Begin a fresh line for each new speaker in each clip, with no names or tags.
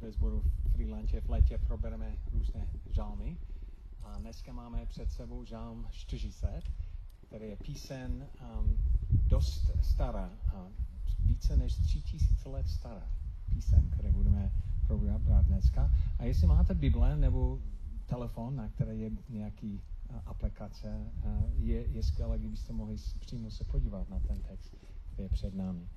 ve sboru Freelance v létě probereme různé žálmy. A dneska máme před sebou žálm 40, který je písen um, dost stará, uh, více než 3000 let stará písen, které budeme probrat dneska. A jestli máte Bible nebo telefon, na které je nějaký uh, aplikace, uh, je, je skvělé, kdybyste mohli přímo se podívat na ten text, který je před námi.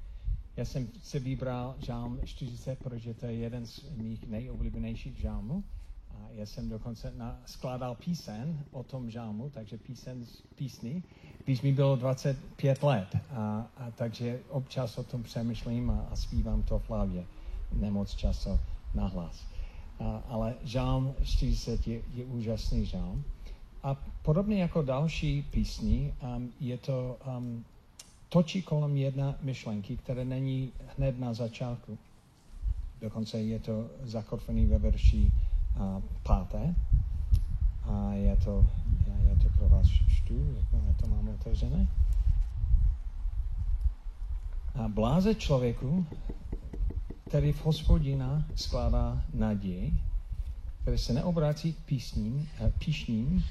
Já jsem si vybral žálm 40, protože to je jeden z mých nejoblíbenějších žálmů. A já jsem dokonce na, skládal písen o tom žálmu, takže písen z písny, když mi bylo 25 let. A, a takže občas o tom přemýšlím a, a zpívám to v hlavě. Nemoc času nahlas. A, ale žálm 40 je, je úžasný žálm. A podobně jako další písni, um, je to um, točí kolem jedna myšlenky, která není hned na začátku. Dokonce je to zakotvený ve verši uh, páté. A je to, já, já to pro vás čtu, jak to mám otevřené. A bláze člověku, který v hospodina skládá naději, který se neobrácí k písním, píšním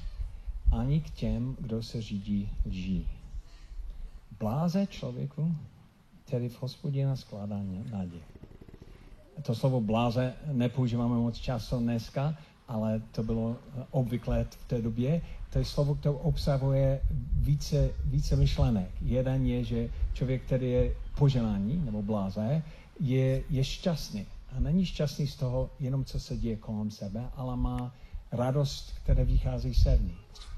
ani k těm, kdo se řídí lží bláze člověku, který v hospodina skládá naději. To slovo bláze nepoužíváme moc často dneska, ale to bylo obvyklé v té době. To je slovo, které obsahuje více, více myšlenek. Jeden je, že člověk, který je poženání nebo bláze, je, je šťastný. A není šťastný z toho jenom, co se děje kolem sebe, ale má radost, která vychází sevnitř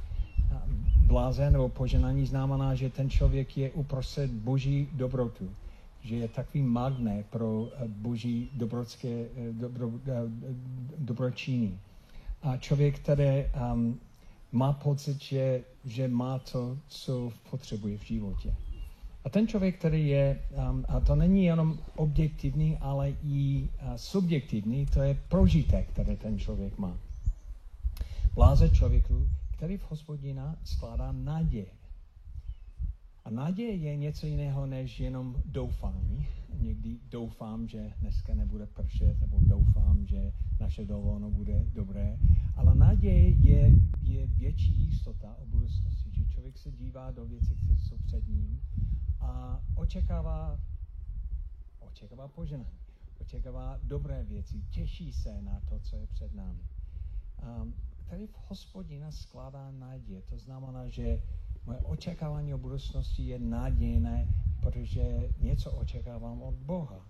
blázen nebo poženání znamená, že ten člověk je uprostřed boží dobrotu, že je takový magnet pro eh, boží dobrodské, eh, dobro, eh, dobročiny. A člověk, který um, má pocit, že, že má to, co potřebuje v životě. A ten člověk, který je, um, a to není jenom objektivní, ale i uh, subjektivní, to je prožitek, který ten člověk má. Bláze člověku v hospodina skládá naděje. A naděje je něco jiného než jenom doufání. Někdy doufám, že dneska nebude pršet, nebo doufám, že naše dovolené bude dobré. Ale naděje je, je větší jistota o budoucnosti, že člověk se dívá do věcí, které jsou před ním a očekává, očekává poženání, očekává dobré věci, těší se na to, co je před námi. Um, který v hospodina skládá naděje. To znamená, že moje očekávání o budoucnosti je nadějné, protože něco očekávám od Boha.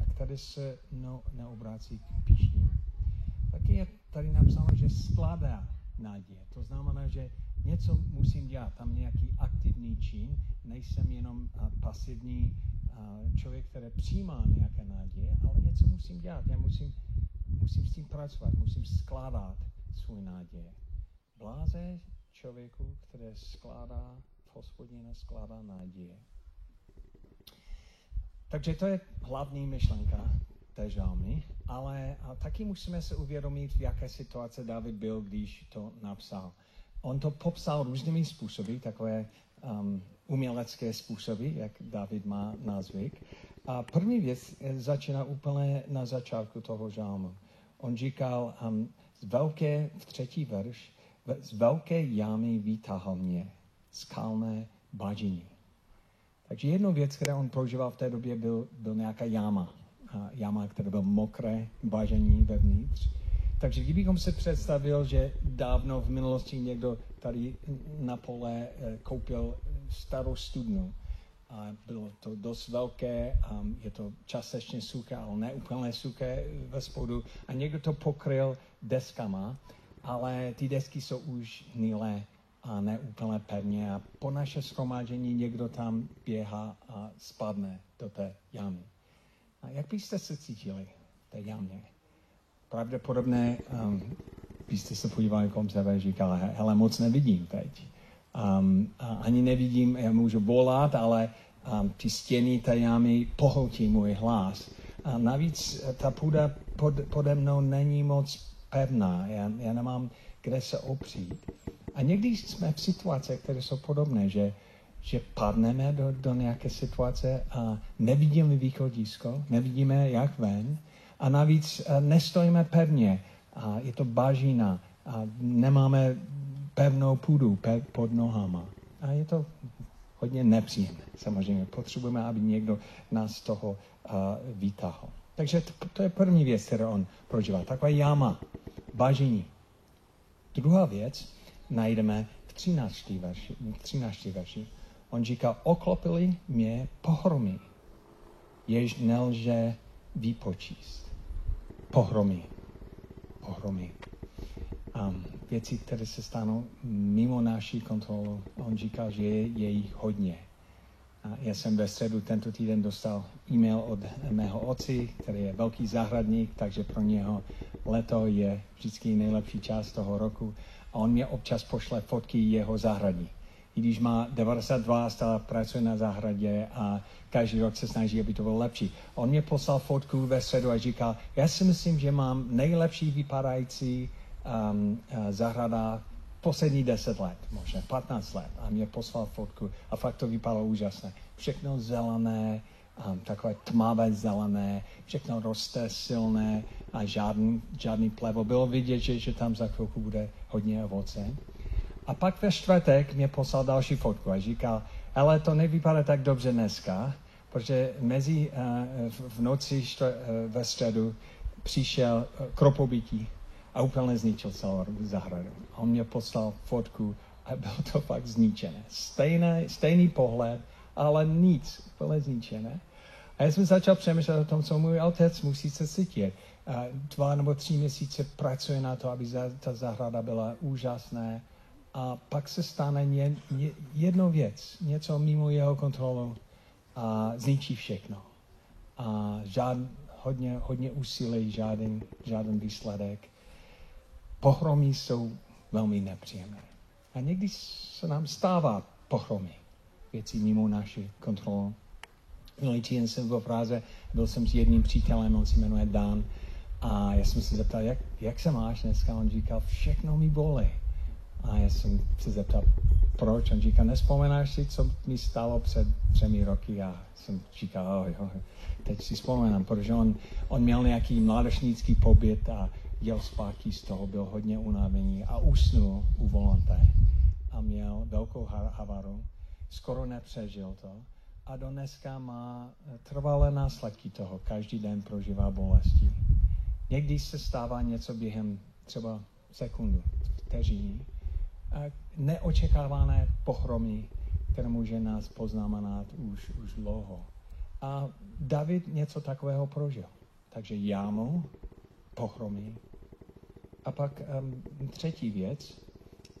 A který se no, neobrácí k píšním. Taky je tady napsáno, že skládá naděje. To znamená, že něco musím dělat, tam nějaký aktivní čin, nejsem jenom pasivní člověk, který přijímá nějaké naděje, ale něco musím dělat. Já musím, musím s tím pracovat, musím skládat svůj náděje. Bláze člověku, který skládá v hospodina, skládá náděje. Takže to je hlavní myšlenka té žalmy, ale a taky musíme se uvědomit, v jaké situace David byl, když to napsal. On to popsal různými způsoby, takové um, umělecké způsoby, jak David má názvyk. A první věc začíná úplně na začátku toho žalmu. On říkal, um, velké, v třetí verš, z velké jámy vytáhl mě, skalné bažiny. Takže jednou věc, kterou on prožíval v té době, byl, byl nějaká jáma. A jáma, která byla mokré, bažení vevnitř. Takže kdybychom se představil, že dávno v minulosti někdo tady na pole eh, koupil starou studnu, a bylo to dost velké, um, je to částečně suché, ale ne úplně suché ve spodu. A někdo to pokryl deskama, ale ty desky jsou už hnilé a ne úplně pevně. A po naše schromáždění někdo tam běhá a spadne do té jamy. A jak byste se cítili v té jamě? Pravděpodobně um, byste se podívali kolem sebe a říkali, hele, moc nevidím teď. Um, a ani nevidím, já můžu volat, ale um, ty stěny té jámy pohltí můj hlas. A navíc eh, ta půda pod, pode mnou není moc pevná, já, já nemám kde se opřít. A někdy jsme v situacích, které jsou podobné, že, že padneme do, do nějaké situace a nevidíme východisko, nevidíme jak ven A navíc uh, nestojíme pevně. A je to bažina. A nemáme pevnou půdu pe- pod nohama. A je to hodně nepříjemné. Samozřejmě potřebujeme, aby někdo nás z toho uh, vytáhl. Takže to, to je první věc, kterou on prožívá. Taková jama, bažení. Druhá věc najdeme v 13. verši. V 13. verši. On říká, oklopili mě pohromy, jež nelže vypočíst. Pohromy. Pohromy. Um, věci, které se stanou mimo naší kontrolu. On říká, že je, je jich hodně. A já jsem ve středu tento týden dostal e-mail od mého otci, který je velký zahradník, takže pro něho leto je vždycky nejlepší část toho roku. A on mě občas pošle fotky jeho zahradní. I když má 92, stále pracuje na zahradě a každý rok se snaží, aby to bylo lepší. On mě poslal fotku ve středu a říkal, já si myslím, že mám nejlepší vypadající um, uh, zahrada poslední 10 let, možná 15 let. A mě poslal fotku a fakt to vypadalo úžasné. Všechno zelené, um, takové tmavé zelené, všechno roste silné a žádný, žádný plevo. Bylo vidět, že, že tam za chvilku bude hodně ovoce. A pak ve čtvrtek mě poslal další fotku a říkal, ale to nevypadá tak dobře dneska, protože mezi uh, v, noci štr, uh, ve středu přišel uh, kropobytí a úplně zničil celou zahradu. A on mě poslal fotku a bylo to fakt zničené. Stejný, stejný pohled, ale nic, úplně zničené. A já jsem začal přemýšlet o tom, co můj otec musí se cítit. Dva nebo tři měsíce pracuje na to, aby ta zahrada byla úžasná. A pak se stane jedno věc, něco mimo jeho kontrolu a zničí všechno. A žád, hodně, hodně úsilí, žádný, žádný výsledek pohromy jsou velmi nepříjemné. A někdy se nám stává pohromy, věci mimo naši kontrolu. Minulý týden jsem byl v Praze, byl jsem s jedním přítelem, on se jmenuje Dan, a já jsem se zeptal, jak, jak se máš dneska? On říkal, všechno mi bolí. A já jsem se zeptal, proč? On říká, nespomenáš si, co mi stalo před třemi roky? A jsem říkal, oh, jo, teď si vzpomenám, protože on, on měl nějaký mládežnický pobyt a jel zpátky z toho, byl hodně unavený a usnul u volante a měl velkou havaru. Skoro nepřežil to. A do dneska má eh, trvalé následky toho. Každý den prožívá bolesti. Někdy se stává něco během třeba sekundu, vteřiny. Neočekávané pohromy, které může nás poznamenat už, už dlouho. A David něco takového prožil. Takže jámu, pohromy, a pak um, třetí věc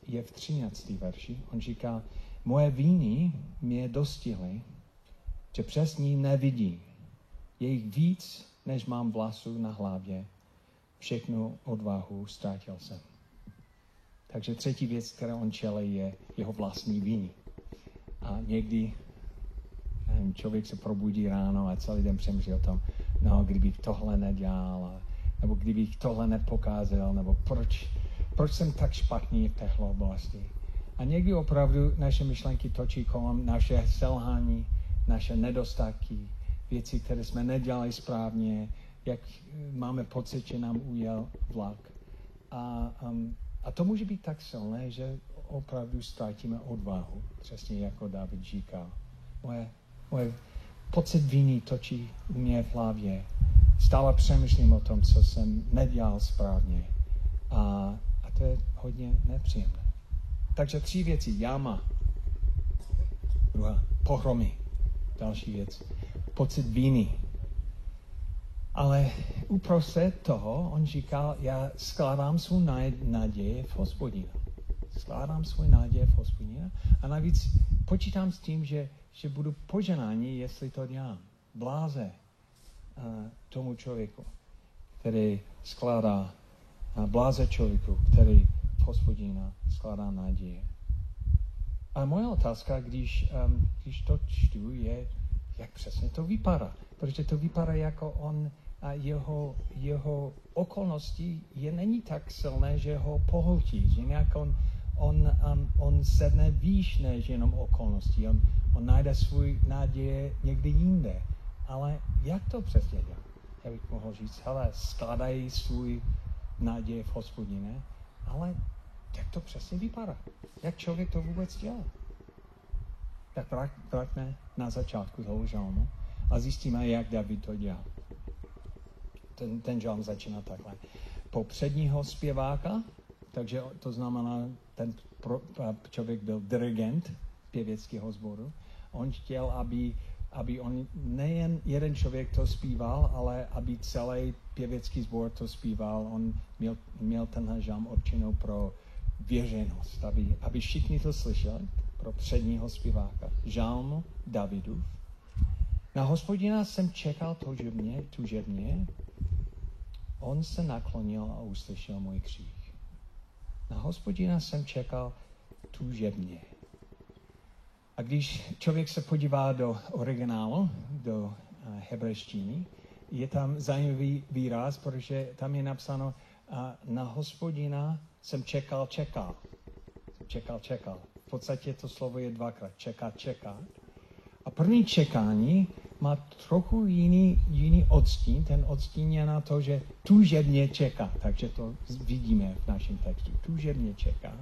je v 13. verši. On říká, moje víny mě dostihly, že přes ní nevidím. Je jich víc, než mám vlasů na hlavě. Všechnu odvahu ztratil jsem. Takže třetí věc, která on čelí, je jeho vlastní víny. A někdy nevím, člověk se probudí ráno a celý den přemýšlí o tom, no, kdybych tohle nedělal, nebo kdybych tohle nepokázal, nebo proč, proč jsem tak špatný v téhle oblasti. A někdy opravdu naše myšlenky točí kolem naše selhání, naše nedostatky, věci, které jsme nedělali správně, jak máme pocit, že nám ujel vlak. A, um, a to může být tak silné, že opravdu ztratíme odvahu, přesně jako David říkal. Moje, moje pocit viny točí u mě v hlavě stále přemýšlím o tom, co jsem nedělal správně. A, a to je hodně nepříjemné. Takže tři věci. Jáma. Druhá. Pohromy. Další věc. Pocit viny. Ale uprostřed toho on říkal, já skládám svou naději v hospodina. Skládám svou naději v hospodina a navíc počítám s tím, že, že budu poženání, jestli to dělám. Bláze tomu člověku, který skládá bláze člověku, který hospodina skládá naděje. A moje otázka, když, um, když to čtu, je, jak přesně to vypadá. Protože to vypadá jako on a jeho, jeho okolnosti je není tak silné, že ho pohltí, že nějak on, on, um, on sedne výš než jenom okolnosti. On, on najde svůj naděje někde jinde. Ale jak to přesně dělá? já bych mohl říct, hele, skládají svůj naděje v hospodině, ale jak to přesně vypadá? Jak člověk to vůbec dělá? Tak vraťme na začátku toho žalmu a zjistíme, jak David to dělá. Ten, ten žalm začíná takhle. Po předního zpěváka, takže to znamená, ten pro, člověk byl dirigent pěveckého sboru, on chtěl, aby, aby on nejen jeden člověk to zpíval, ale aby celý pěvecký sbor to zpíval. On měl, měl tenhle žalm určenou pro věřenost, aby, aby všichni to slyšeli, pro předního zpěváka. Žalm Davidův. Na hospodina jsem čekal tužebně, tužebně. On se naklonil a uslyšel můj křích. Na hospodina jsem čekal tužebně. A když člověk se podívá do originálu, do uh, hebrejštiny, je tam zajímavý výraz, protože tam je napsáno, na hospodina jsem čekal, čekal. Čekal, čekal. V podstatě to slovo je dvakrát. Čekat, čekat. A první čekání má trochu jiný, jiný odstín. Ten odstín je na to, že tužebně čeká. Takže to vidíme v našem textu. Tužebně čeká.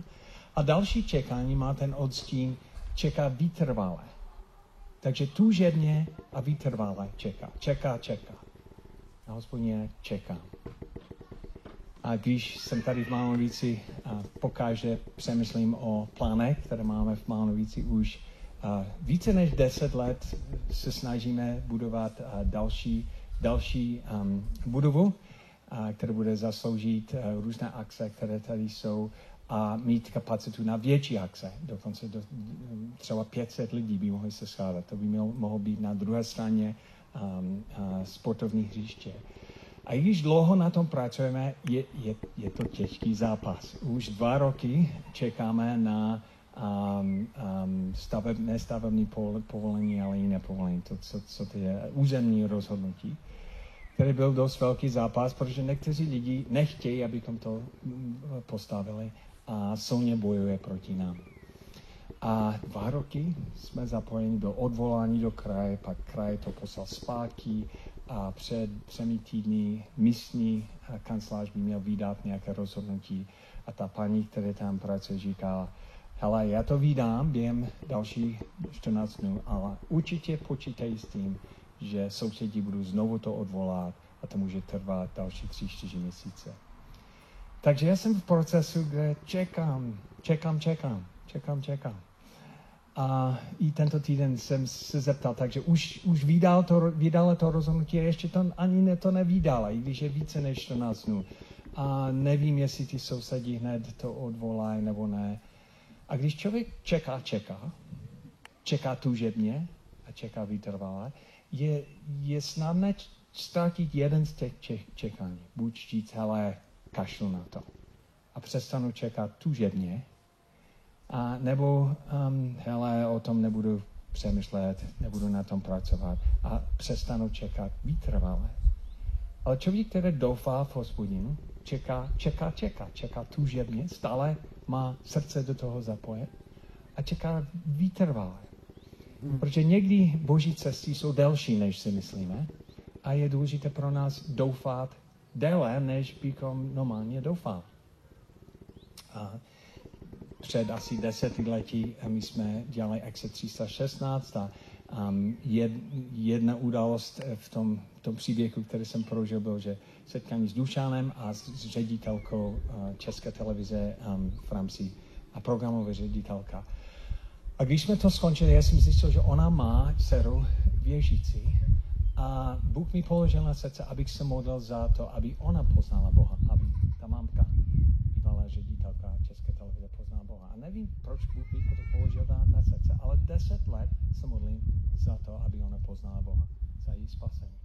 A další čekání má ten odstín čeká vytrvalé. Takže tužebně a vytrvalé čeká. Čeká, čeká. A hospodině čeká. A když jsem tady v Mánovíci, pokáže přemýšlím o plánech, které máme v Mánovíci už a více než deset let se snažíme budovat další, další um, budovu, a, která bude zasloužit různé akce, které tady jsou a mít kapacitu na větší akce. Dokonce do, třeba 500 lidí by mohli se scházet. To by mohlo být na druhé straně um, uh, sportovní hřiště. A když dlouho na tom pracujeme, je, je, je to těžký zápas. Už dva roky čekáme na um, um, staveb, nestavební povolení, ale jiné povolení, to, co, co to je, územní rozhodnutí, který byl dost velký zápas, protože někteří lidi nechtějí, abychom to mm, postavili a silně bojuje proti nám. A dva roky jsme zapojeni do odvolání do kraje, pak kraj to poslal zpátky a před třemi týdny místní kancelář by měl vydat nějaké rozhodnutí a ta paní, která tam pracuje, říká, hele, já to vydám během dalších 14 dnů, ale určitě počítej s tím, že sousedí budou znovu to odvolat a to může trvat další 3-4 měsíce. Takže já jsem v procesu, kde čekám, čekám, čekám, čekám, čekám. A i tento týden jsem se zeptal, takže už, už vydal to, vydala to rozhodnutí a ještě to ani ne, to nevydala, i když je více než 14 dnů. A nevím, jestli ty sousedí hned to odvolají nebo ne. A když člověk čeká, čeká, čeká tužebně a čeká vytrvalé, je, je snadné ztratit jeden z těch čekání. Buď říct, hele, kašlu na to. A přestanu čekat tužebně, a nebo, um, hele, o tom nebudu přemýšlet, nebudu na tom pracovat a přestanu čekat vytrvalé. Ale člověk, který doufá v hospodinu, čeká, čeká, čeká, čeká tužebně, stále má srdce do toho zapojet a čeká vytrvalé. Hmm. Protože někdy boží cesty jsou delší, než si myslíme a je důležité pro nás doufat déle, než bychom normálně doufali. A před asi desetiletí my jsme dělali Exit 316 a um, jed, jedna událost v tom, v tom příběhu, který jsem prožil, byl, že setkání s Dušanem a s, s ředitelkou uh, České televize um, v rámci a programové ředitelka. A když jsme to skončili, já jsem zjistil, že ona má dceru věřící a Bůh mi položil na srdce, abych se modlil za to, aby ona poznala Boha, aby ta mamka, bývalá ředitelka České televize, poznala Boha. A nevím, proč Bůh mi to položil na, na srdce, ale deset let se modlím za to, aby ona poznala Boha, za její spasení.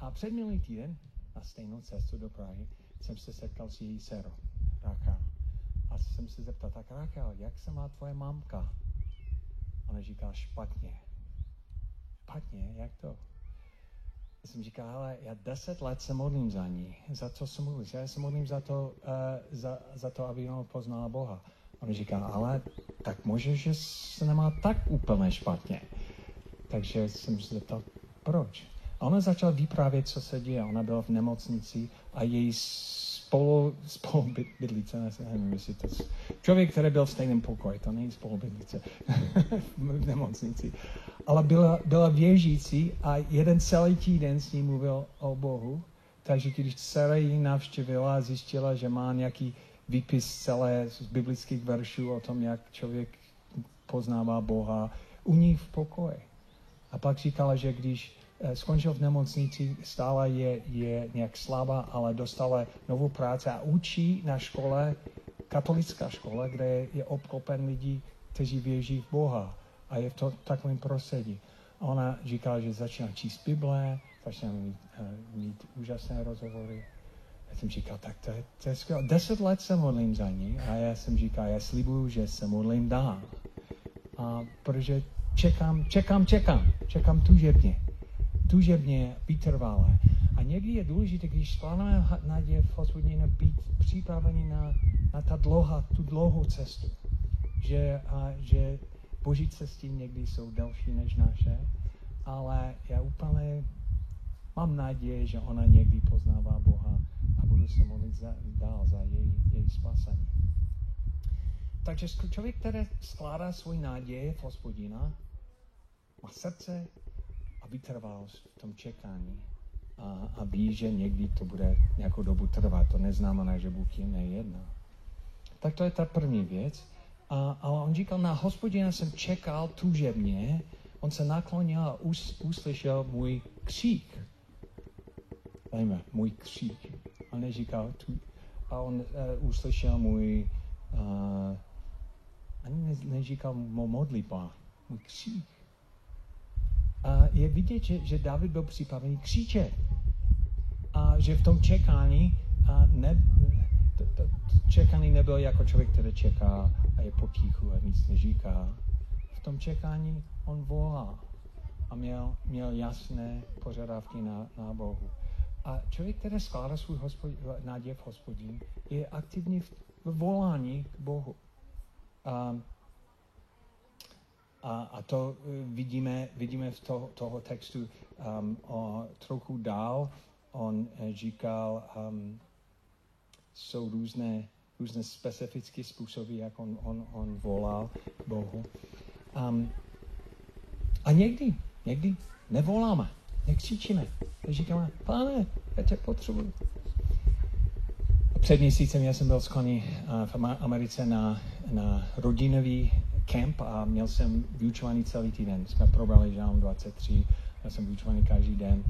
A před minulý týden na stejnou cestu do Prahy jsem se setkal s její dcerou, Rachel. A jsem se zeptal, tak Rachel, jak se má tvoje mamka? Ona říká, špatně. Špatně, jak to? Jsem říkal, ale já deset let se modlím za ní. Za co se modlíš? Já se modlím za to, uh, za, za to, aby ona poznala Boha. On říká, ale tak může, že se nemá tak úplně špatně. Takže jsem se zeptal, proč? A ona začala vyprávět, co se děje. Ona byla v nemocnici a její spolu, spolubydlice, nevím, jestli to člověk, který byl v stejném pokoji, to není spolubydlice v nemocnici, ale byla, byla věžící a jeden celý týden s ní mluvil o Bohu, takže když dcera ji navštívila a zjistila, že má nějaký výpis celé z biblických veršů o tom, jak člověk poznává Boha, u ní v pokoji. A pak říkala, že když skončil v nemocnici, stále je, je nějak slabá, ale dostala novou práci a učí na škole, katolická škola, kde je obklopen lidí, kteří věří v Boha a je v to, takovém prostředí. Ona říká, že začíná číst Bible, začíná mít, uh, mít úžasné rozhovory. Já jsem říkal, tak to je, to je skvělé. Deset let se modlím za ní a já jsem říkal, já slibuju, že se modlím dál. A protože čekám, čekám, čekám, čekám tužebně tužebně, vytrvalé. A někdy je důležité, když skládáme naděje v hospodinu, být připraveni na, na ta dlouhá, tu dlouhou cestu. Že, a, že boží cesty někdy jsou delší než naše, ale já úplně mám naději, že ona někdy poznává Boha a budu se modlit za, dál za její, její spasení. Takže člověk, který skládá svůj naděje v hospodina, má srdce a vytrval v tom čekání a, a ví, že někdy to bude nějakou dobu trvat. To neznamená, že Bůh je nejedná. Tak to je ta první věc. A, ale on říkal, na hospodina jsem čekal tužebně, on se naklonil a us, uslyšel můj křík. Víme, můj křík. On neříkal, tu, a on uh, uslyšel můj, uh, ani ne, neříkal modlitba, můj křík. A je vidět, že, že David byl připravený křičet. A že v tom čekání a ne, to, to, to čekání nebyl jako člověk, který čeká a je potichu a nic neříká. V tom čekání on volá a měl, měl jasné požadavky na, na Bohu. A člověk, který skládá svůj hospod, naděje v hospodin, je aktivní v volání k Bohu. A a, a to eh, vidíme, vidíme v to, toho textu um, o, trochu dál. On eh, říkal, um, jsou různé, různé specifické způsoby, jak on, on, on volal Bohu. Um, a někdy, někdy nevoláme, nekřičíme. Říkáme, pane, já tě potřebuji. Před měsícem já jsem byl s Kony uh, v Americe na, na rodinový kemp a měl jsem vyučovaný celý týden. Jsme probrali Žálm 23, já jsem vyučovaný každý den.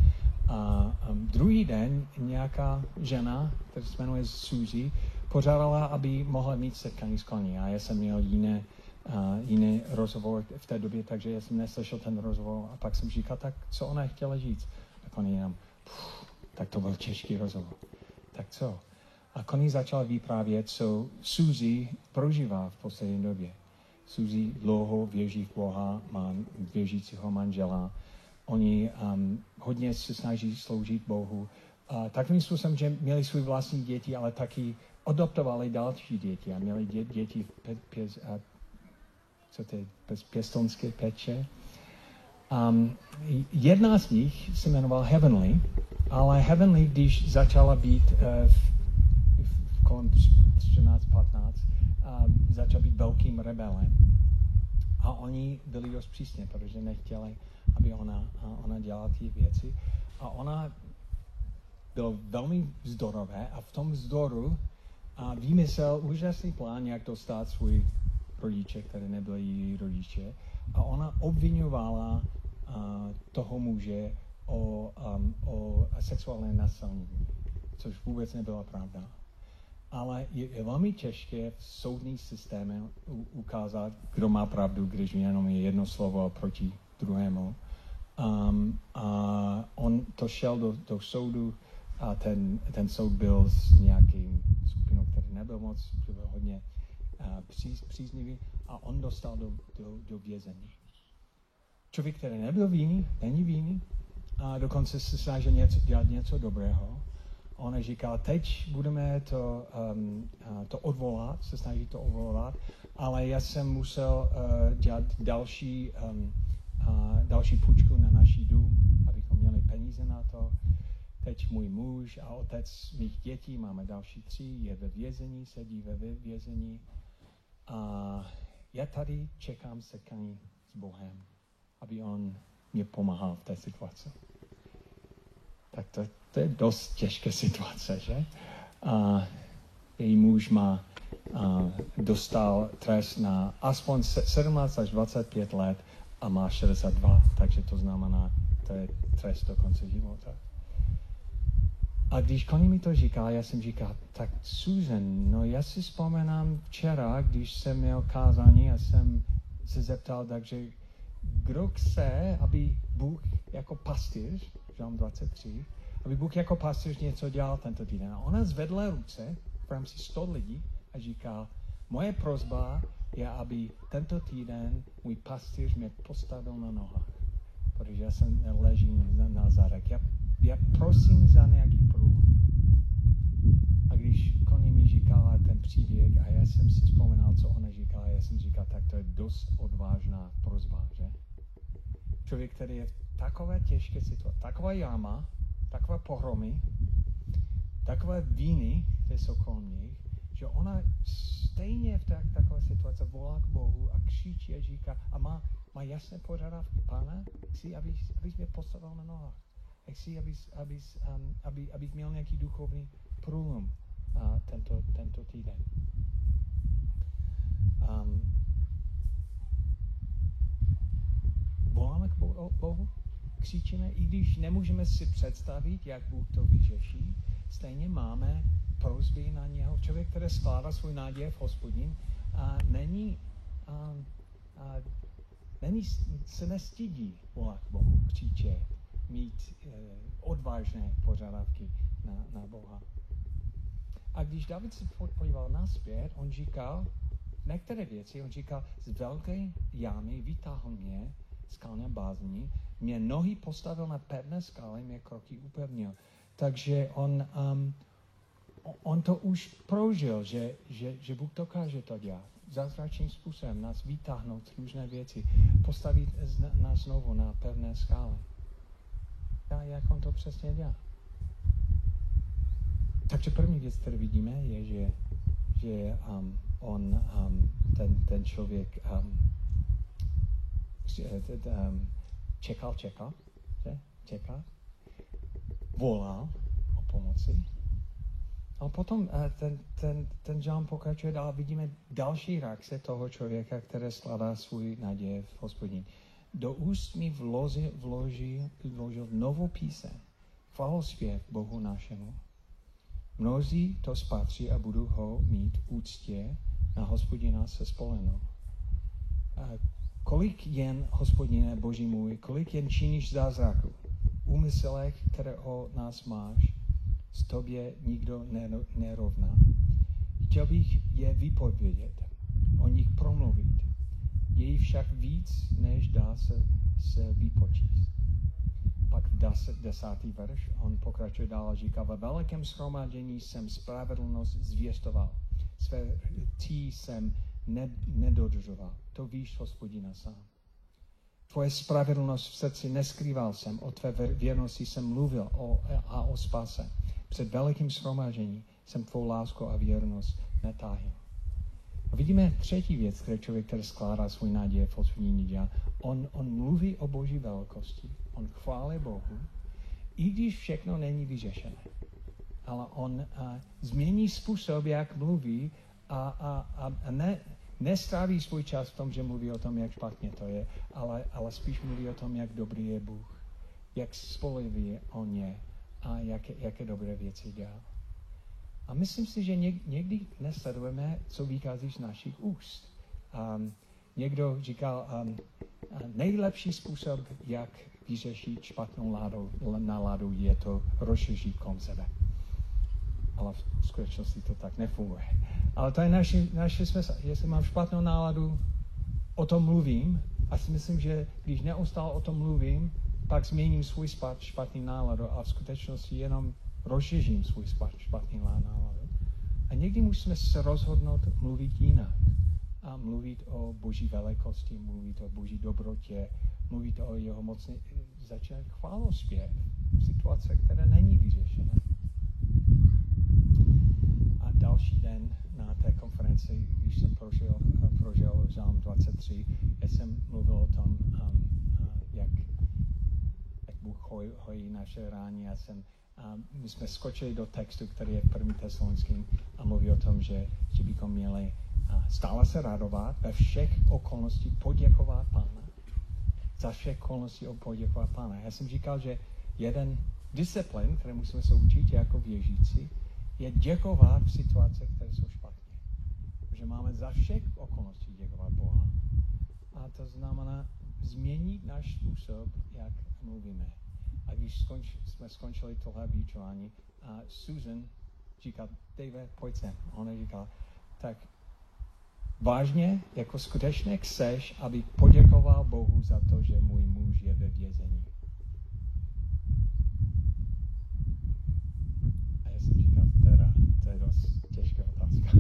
A um, druhý den nějaká žena, která se jmenuje Suzy, požádala, aby mohla mít setkání s koní. A já jsem měl jiné, uh, jiný rozhovor v té době, takže já jsem neslyšel ten rozhovor. A pak jsem říkal, tak co ona chtěla říct? Tak on jenom, tak to byl těžký rozhovor. Tak co? A koní začal vyprávět, co Suzy prožívá v poslední době. Suzy dlouho věří v Boha, má věřícího manžela. Oni um, hodně se snaží sloužit Bohu. A takovým způsobem, že měli svůj vlastní děti, ale taky adoptovali další děti a měli dě, děti v pe, pěz, a, co to je, pěstonské peče. Um, jedna z nich se jmenovala Heavenly, ale Heavenly, když začala být uh, v, v, kolem 14-15, začal být velkým rebelem. A oni byli dost přísně, protože nechtěli, aby ona, ona dělala ty věci. A ona byl velmi vzdorové a v tom vzdoru a vymyslel úžasný plán, jak dostat svůj rodiče, které nebyly její rodiče. A ona obvinovala uh, toho muže o, um, o sexuálné násilí, což vůbec nebyla pravda ale je, je velmi těžké v soudní systému ukázat, kdo má pravdu, když jenom je jedno slovo proti druhému. Um, a on to šel do, do soudu a ten, ten soud byl s nějakým skupinou, který nebyl moc, byl hodně uh, příz, příznivý a on dostal do, do, do vězení. Člověk, který nebyl vinný, není vinný, a dokonce se snažil něco, dělat něco dobrého, ona říká, teď budeme to, um, to odvolat, se snaží to odvolat, ale já jsem musel uh, dělat další, um, uh, další půjčku na naší dům, abychom měli peníze peníze na to. Teď můj muž a otec mých dětí, máme další tři, je ve vězení, sedí ve vězení. A já tady čekám setkání s Bohem, aby on mě pomáhal v té situaci. Tak to, to je dost těžké situace, že? A její muž má a dostal trest na aspoň 17 až 25 let a má 62, takže to znamená, to je trest do konce života. A když Connie mi to říká, já jsem říkal, tak Susan, no já si vzpomenám včera, když jsem měl kázání a jsem se zeptal, takže kdo chce, aby Bůh jako pastýř, Žalm 23, aby Bůh jako pastýř něco dělal tento týden. A ona zvedla ruce v rámci 100 lidí a říká, moje prozba je, aby tento týden můj pastýř mě postavil na nohách, protože já jsem ležím na, na zárek. Já, já prosím za nějaký průlom. A když Connie mi říkala ten příběh a já jsem si vzpomínal, co ona říkala, já jsem říkal, tak to je dost odvážná prozba, že? Člověk, který je v takové těžké situaci, taková jáma, takové pohromy, takové víny, které jsou kolem nich, že ona stejně v tak, takové situaci volá k Bohu a křičí a říká a má, má jasné požadavky. Pane, chci, abys, abys mě postavil na nohách. Chci, abys, abys, um, aby, abych měl nějaký duchovní průlom uh, tento, tento týden. Um, voláme k Bohu, křičíme, i když nemůžeme si představit, jak Bůh to vyřeší, stejně máme prozby na něho. Člověk, který skládá svůj náděje v hospodin, a není, a, a, není, se nestydí volat Bohu, křičet, mít e, odvážné požadavky na, na Boha. A když David se podíval naspět, on říkal některé věci, on říkal, z velké jámy vytáhl mě, skalné bázní, mě nohy postavil na pevné skále, mě kroky upevnil. Takže on, um, on to už prožil, že, že, že Bůh dokáže to dělat. Zázračným způsobem nás vytáhnout různé věci, postavit nás znovu na pevné skále. A jak on to přesně dělá? Takže první věc, kterou vidíme, je, že, že um, on, um, ten, ten člověk um, um, čekal, čekal, že? čekal, volal o pomoci, a potom eh, ten, ten, ten John pokračuje dál. Vidíme další reakce toho člověka, který skládá svůj naděje v hospodin. Do úst mi vložil, vložil, vložil novou píseň, chvalospěv Bohu našemu. Mnozí to spatří a budou ho mít úctě na hospodina se spolenou. Kolik jen, hospodine Boží můj, kolik jen činíš zázraku, úmyslech, které o nás máš, s tobě nikdo nerovná. Chtěl bych je vypovědět, o nich promluvit. Je jich však víc, než dá se, se vypočíst. Pak desátý verš on pokračuje dál a říká, ve velkém schromádění jsem spravedlnost zvěstoval. Své tí jsem nedodržoval. To víš, hospodina sám. Tvoje spravedlnost v srdci neskrýval jsem, o tvé věrnosti jsem mluvil o, a o spase. Před velikým shromážením jsem tvou lásku a věrnost netáhl. A vidíme třetí věc, které člověk, který skládá svůj naděje v hospodině dělá. On, on mluví o boží velikosti, on chválí Bohu, i když všechno není vyřešené. Ale on a, změní způsob, jak mluví a, a, a, a ne, nestráví svůj čas v tom, že mluví o tom, jak špatně to je, ale, ale spíš mluví o tom, jak dobrý je Bůh, jak spolehlivý on je a jaké, jaké dobré věci dělá. A myslím si, že někdy nesledujeme, co vychází z našich úst. Um, někdo říkal, um, nejlepší způsob, jak vyřešit špatnou ládu, náladu, je to rozšířit kolem sebe. Ale v skutečnosti to tak nefunguje. Ale to je naše, naše smysl. Jestli mám špatnou náladu, o tom mluvím a si myslím, že když neustále o tom mluvím, pak změním svůj špatný náladu a v skutečnosti jenom rozšířím svůj špatný náladu. A někdy musíme se rozhodnout mluvit jinak a mluvit o boží velikosti, mluvit o boží dobrotě, mluvit o jeho moci, začne chválospěv situace, které není vyřešené. Další den na té konferenci, když jsem prožil, prožil Žálm 23, já jsem mluvil o tom, um, uh, jak, jak Bůh hoj, hojí naše rány. Já jsem, um, my jsme skočili do textu, který je v první tesalonským a mluví o tom, že, že bychom měli uh, stále se radovat, ve všech okolností poděkovat Pána. Za všech okolností poděkovat Pána. Já jsem říkal, že jeden disciplin, který musíme se učit jako věřící, je děkovat v situacích, které jsou špatné. Protože máme za všech okolností děkovat Boha. A to znamená změnit náš způsob, jak mluvíme. A když skonč, jsme skončili tohle vyučování, a Susan říká, Dave, pojď sem. Ona říká, tak vážně, jako skutečně chceš, aby poděkoval Bohu za to, že můj muž je ve vězení. to je dost těžká otázka.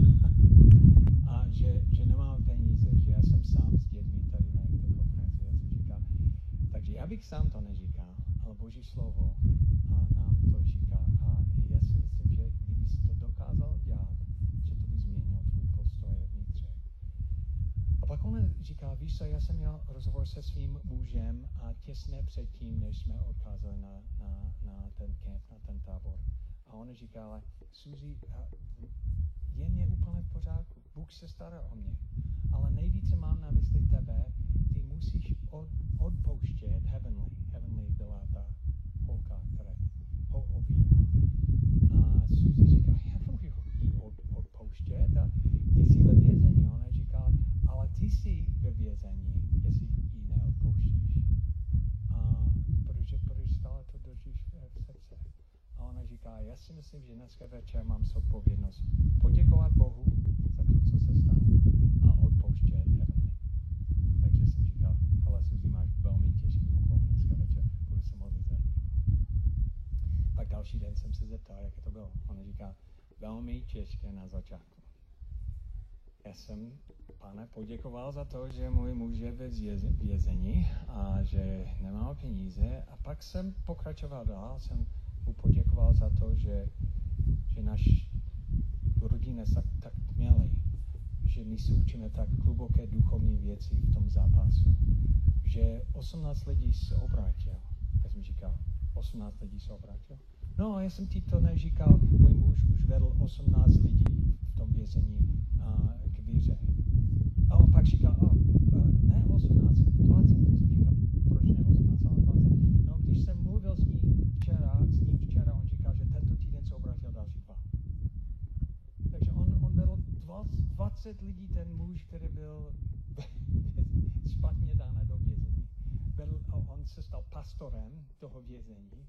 a že, že nemám peníze, že já jsem sám s dětmi tady na té konferenci, já jsem takže já bych sám to neříkal, ale Boží slovo a nám to říká. A já si myslím, že kdyby to dokázal dělat, že to by změnilo tvůj postoj vnitřek. A pak on říká, víš co, já jsem měl rozhovor se svým mužem a těsně předtím, než jsme odkázali na, na, na ten kemp, na ten tábor. A ona říkala, Suzy, je mě úplně v pořádku, Bůh se stará o mě, ale nejvíce mám na mysli tebe, ty musíš od, odpouštět Heavenly. Heavenly byla ta holka, která ho objímá. A Suzy říká, já nemůžu jí od, odpouštět a ty jsi ve vězení. Ona říká, ale ty jsi ve vězení, jestli jí neodpouštíš. A protože, protože stále to držíš v, v srdce. A ona říká, já si myslím, že dneska večer mám odpovědnost poděkovat Bohu za to, co se stalo a odpouštět Heavenly. Takže jsem říkal, hele Suzy, máš velmi těžký úkol dneska večer, budu se modlit za Pak další den jsem se zeptal, jak to bylo. Ona říká, velmi těžké na začátku. Já jsem, pane, poděkoval za to, že můj muž je ve vězení a že nemá peníze. A pak jsem pokračoval dál, jsem mu poděkoval za to, že, že náš rodina tak, tak měli, že my se učíme tak hluboké duchovní věci v tom zápasu, že 18 lidí se obrátil. Já jsem říkal, 18 lidí se obrátil. No, já jsem ti to neříkal, můj muž už vedl 18 lidí v tom vězení uh, k víře. A on pak říkal, oh, ne 18, 20. Já jsem říkal, proč ne 18, ale 20? No, když jsem mluvil s ním včera, s ním včera, on říkal, že tento týden se obrátil další dva. Takže on, on byl 20 lidí, ten muž, který byl špatně dána do vězení. Byl, on se stal pastorem toho vězení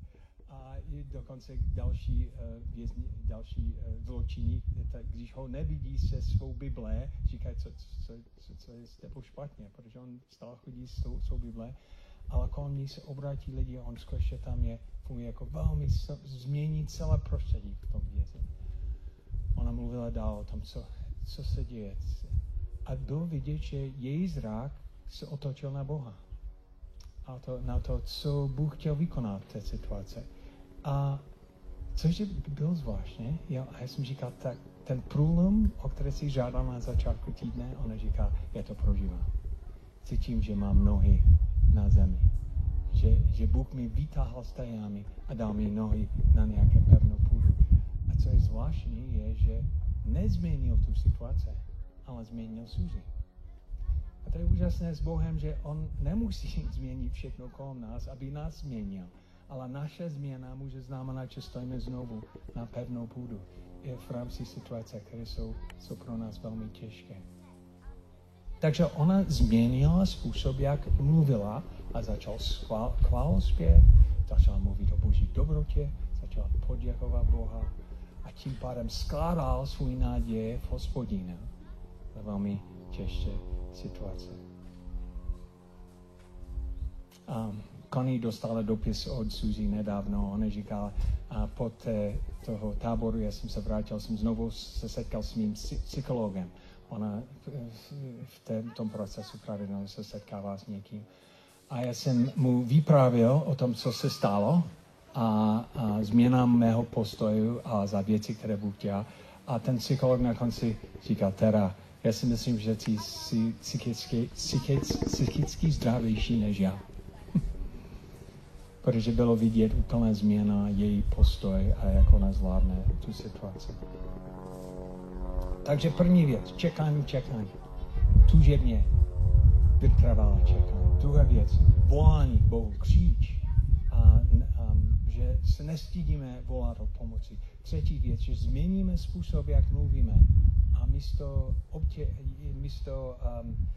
a dokonce další, uh, vězni, další uh, zločinní, tak když ho nevidí se svou Bible, říkají, co, co, co, co je s tebou špatně, protože on stále chodí s tou svou Bible ale kolem ní se obrátí lidi a on skutečně tam je, funguje jako velmi změní celé prostředí v tom vězení. Ona mluvila dál o tom, co, co se děje. A bylo vidět, že její zrak se otočil na Boha. A to, na to, co Bůh chtěl vykonat v té situaci. A což bylo zvláštně, jo, a já jsem říkal, tak ten průlom, o který si žádal na začátku týdne, ona říká, já to prožívám. Cítím, že mám nohy na zemi. Že, že Bůh mi vytáhl z té jámy a dal mi nohy na nějaké pevnou půdu. A co je zvláštní, je, že nezměnil tu situaci, ale změnil Suzy. A to je úžasné s Bohem, že On nemusí změnit všechno kolem nás, aby nás změnil. Ale naše změna může znamenat, že stojíme znovu na pevnou půdu. Je v rámci situace, které jsou, jsou pro nás velmi těžké. Takže ona změnila způsob, jak mluvila a začal chválospěv, začala mluvit o boží dobrotě, začala poděkovat Boha a tím pádem skládal svůj naděje v hospodina ve velmi těžké situace. Um, Connie dostala dopis od Suzy nedávno. Ona říkala, a po té, toho táboru, já jsem se vrátil, jsem znovu se setkal s mým psychologem ona v, v tom procesu pravidelně se setkává s někým. a já jsem mu vyprávěl o tom, co se stalo a, a změna mého postoju a za věci, které Bůh dělá. A ten psycholog na konci říkal, teda, já si myslím, že ty jsi psychicky, psychicky, psychicky zdravější než já. Protože bylo vidět úplná změna její postoj a jak ona zvládne tu situaci. Takže první věc, čekání, čekání. Tužebně vytrvalé čekání. Druhá věc, volání Bohu, kříč. A, že se nestydíme volat o pomoci. Třetí věc, že změníme způsob, jak mluvíme. A místo, obtě, místo um,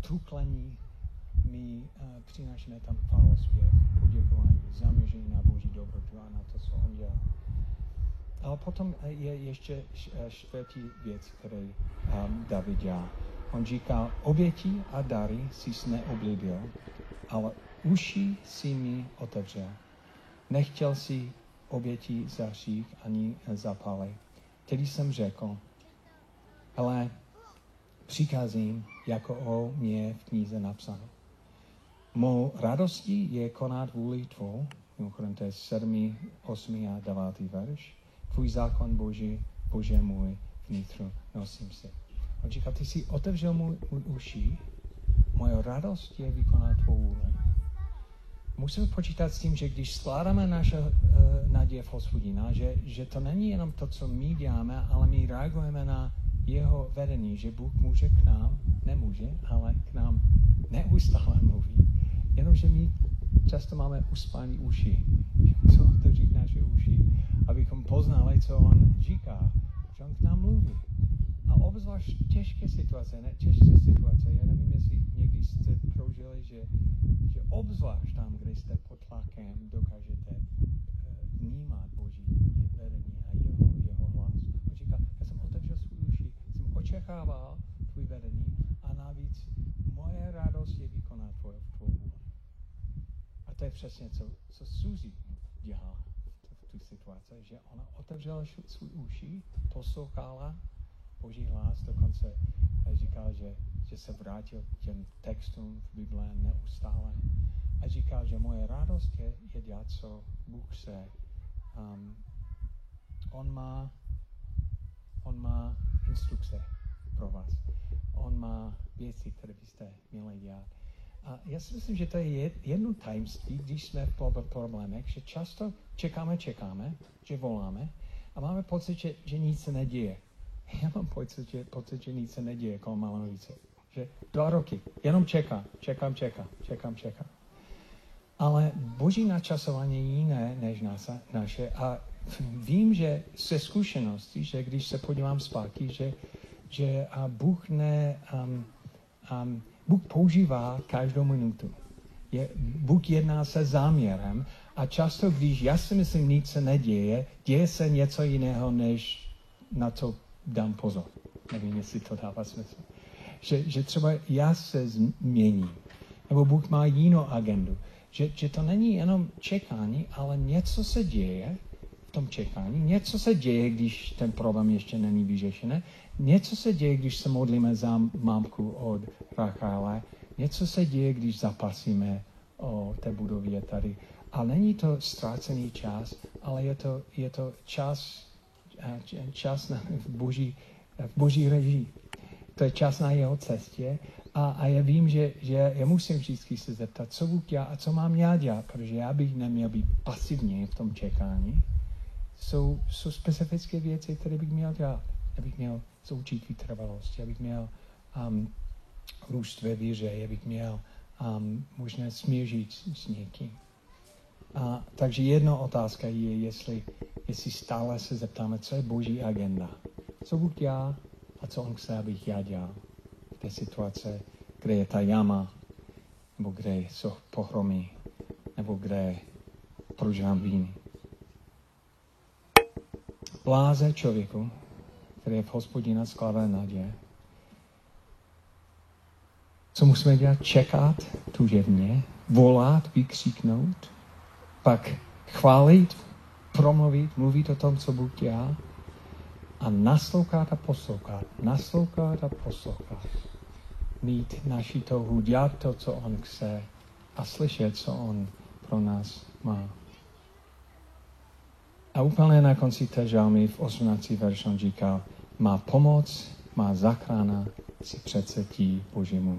truklení my uh, přinášíme tam chválospěv, poděkování, zaměření na Boží dobrotu a na to, co On dělá. Ale potom je ještě čtvrtý věc, který um, David dělá. On říká, oběti a dary si neoblíbil, ale uši si mi otevřel. Nechtěl si oběti za hřích ani zapály. Tedy jsem řekl, ale přikazím, jako o mě v knize napsáno. Mou radostí je konat vůli tvou, mimochodem to je 7., 8. a 9. verš, tvůj zákon Boží, Bože můj, vnitru nosím se. On říká, ty jsi otevřel můj, můj uši, moje radost je vykonat tvou vůli. Musíme počítat s tím, že když skládáme naše uh, naděje v hospodina, že, že to není jenom to, co my děláme, ale my reagujeme na jeho vedení, že Bůh může k nám, nemůže, ale k nám neustále mluví. Jenomže my často máme uspaný uši. Co otevřít naše uši, abychom poznali, co on říká, že on k nám mluví. A obzvlášť těžké situace, ne těžké situace, já nevím, jestli někdy jste prožili, že, že obzvlášť tam, kde jste pod tlakem, dokážete uh, vnímat Boží vedení a jeho, jeho hlas. On říká, já jsem otevřel svůj uši, jsem očekával tvůj vedení a navíc moje radost je vykonat tvou vůli. A to je přesně, co, co Suzy dělá v tu situaci, že ona otevřela svůj uši, poslouchala Boží hlas, dokonce říkal, že, že se vrátil k těm textům v Bible neustále. A říkal, že moje radost je, je dělat, co Bůh se. Um, on má on má instrukce pro vás. On má věci, které byste měli dělat. A já si myslím, že to je jedno tajemství, když jsme v problémech, že často čekáme, čekáme, že voláme a máme pocit, že, že nic se neděje. Já mám pocit, že, pocit, že nic se neděje kolem Malanovice. Že dva roky, jenom čekám, čekám, čekám, čekám, čekám. Ale boží načasování je jiné než naše, naše a vím, že se zkušenosti, že když se podívám zpátky, že, že a Bůh ne, um, um, Bůh používá každou minutu. Je, Bůh jedná se záměrem a často, když já si myslím, nic se neděje, děje se něco jiného, než na to dám pozor. Nevím, jestli to dává smysl. Že, že třeba já se změním, nebo Bůh má jinou agendu. Že, že to není jenom čekání, ale něco se děje v tom čekání, něco se děje, když ten problém ještě není vyřešený, něco se děje, když se modlíme za mámku od Rachále, něco se děje, když zapasíme o té budově tady. A není to ztrácený čas, ale je to, je to čas čas v, boží, v boží režii. To je čas na jeho cestě a, a já vím, že, že já musím vždycky se zeptat, co Bůh dělá a co mám já dělat, protože já bych neměl být pasivně v tom čekání. Jsou, jsou specifické věci, které bych měl dělat. Já bych měl zoučit vytrvalost, já bych měl um, růst ve víře, já bych měl um, možná smířit s někým. A, takže jedna otázka je, jestli, jestli stále se zeptáme, co je boží agenda. Co Bůh dělá a co On chce, abych já dělal v té situace, kde je ta jama, nebo kde jsou pohromy, nebo kde prožívám víny. Bláze člověku, který je v hospodina skládá naděje. Co musíme dělat? Čekat tužebně, volat, vykříknout, pak chválit, promluvit, mluvit o tom, co Bůh dělá a naslouchat a poslouchat, naslouchat a poslouchat. Mít naši touhu, dělat to, co On chce a slyšet, co on pro nás má. A úplně na konci té žalmy v 18. verši on říkal, má pomoc, má zachrana si přece tí, Boží můj.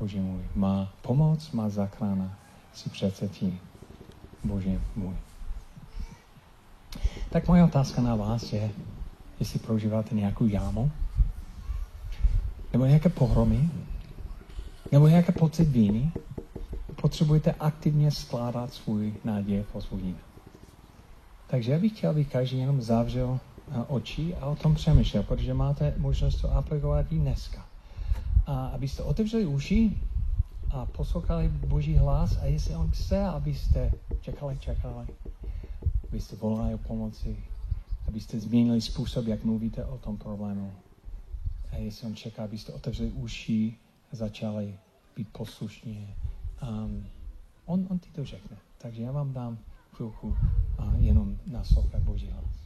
Bože můj, má pomoc, má zachrana si přece tí, Bože můj. Tak moje otázka na vás je, jestli prožíváte nějakou jámu, nebo nějaké pohromy, nebo nějaké pocit víny, potřebujete aktivně skládat svůj naděje v hospodina. Takže já bych chtěl, aby každý jenom zavřel eh, oči a o tom přemýšlel, protože máte možnost to aplikovat i dneska. A abyste otevřeli uši a poslouchali Boží hlas a jestli On chce, abyste čekali, čekali, abyste volali o pomoci, abyste změnili způsob, jak mluvíte o tom problému. A jestli On čeká, abyste otevřeli uši a začali být poslušní. Um, on, on ti to řekne. Takže já vám dám chvilku a jenom naslouchat Boží hlas.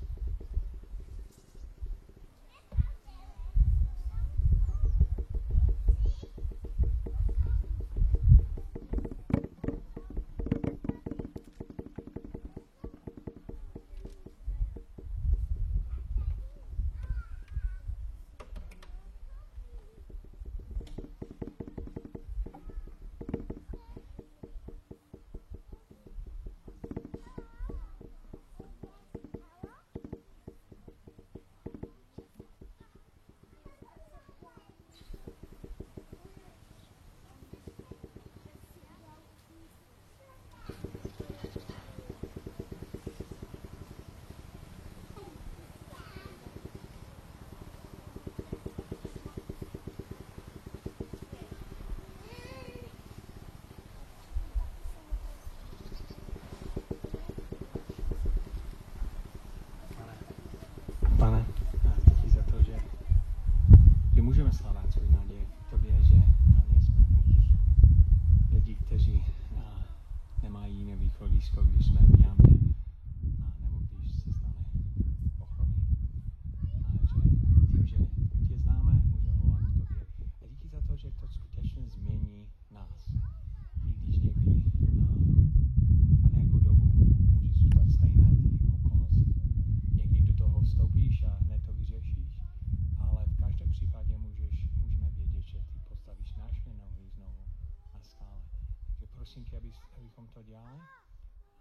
To dělali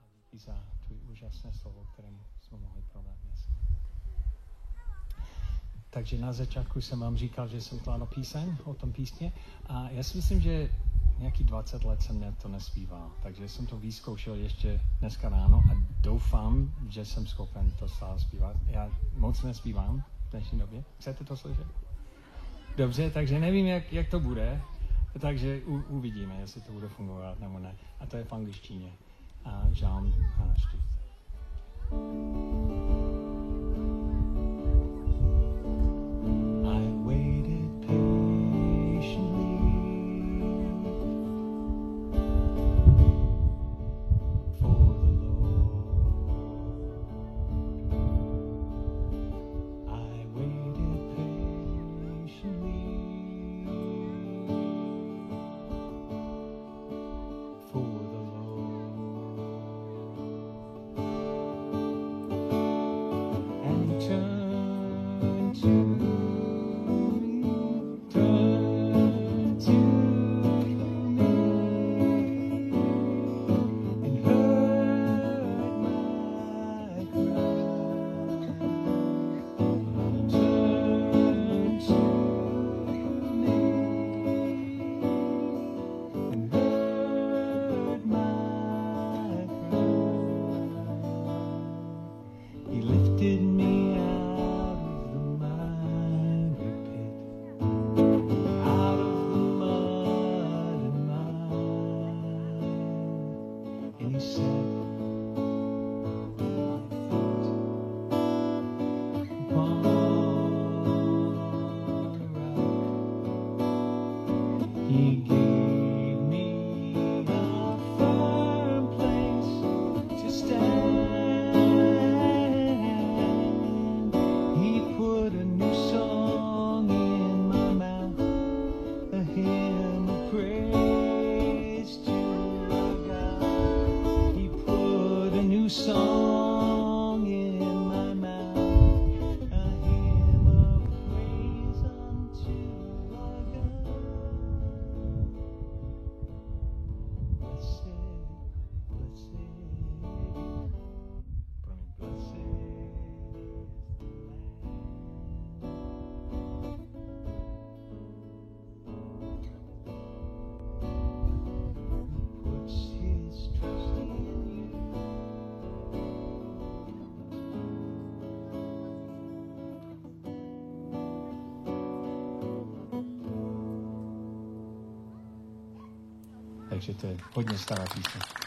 a díky za tvůj úžasné slovo, kterým jsme mohli provést dnes. Takže na začátku jsem vám říkal, že jsem skládal píseň o tom písně a já si myslím, že nějaký 20 let jsem to nespíval, takže jsem to vyzkoušel ještě dneska ráno a doufám, že jsem schopen to stále zpívat. Já moc nespívám v dnešní době. Chcete to slyšet? Dobře, takže nevím, jak, jak to bude, takže u, uvidíme, jestli to bude fungovat nebo ne. A to je v angličtině. A žálm a 40. I shame. Takže to je hodně stará píseň.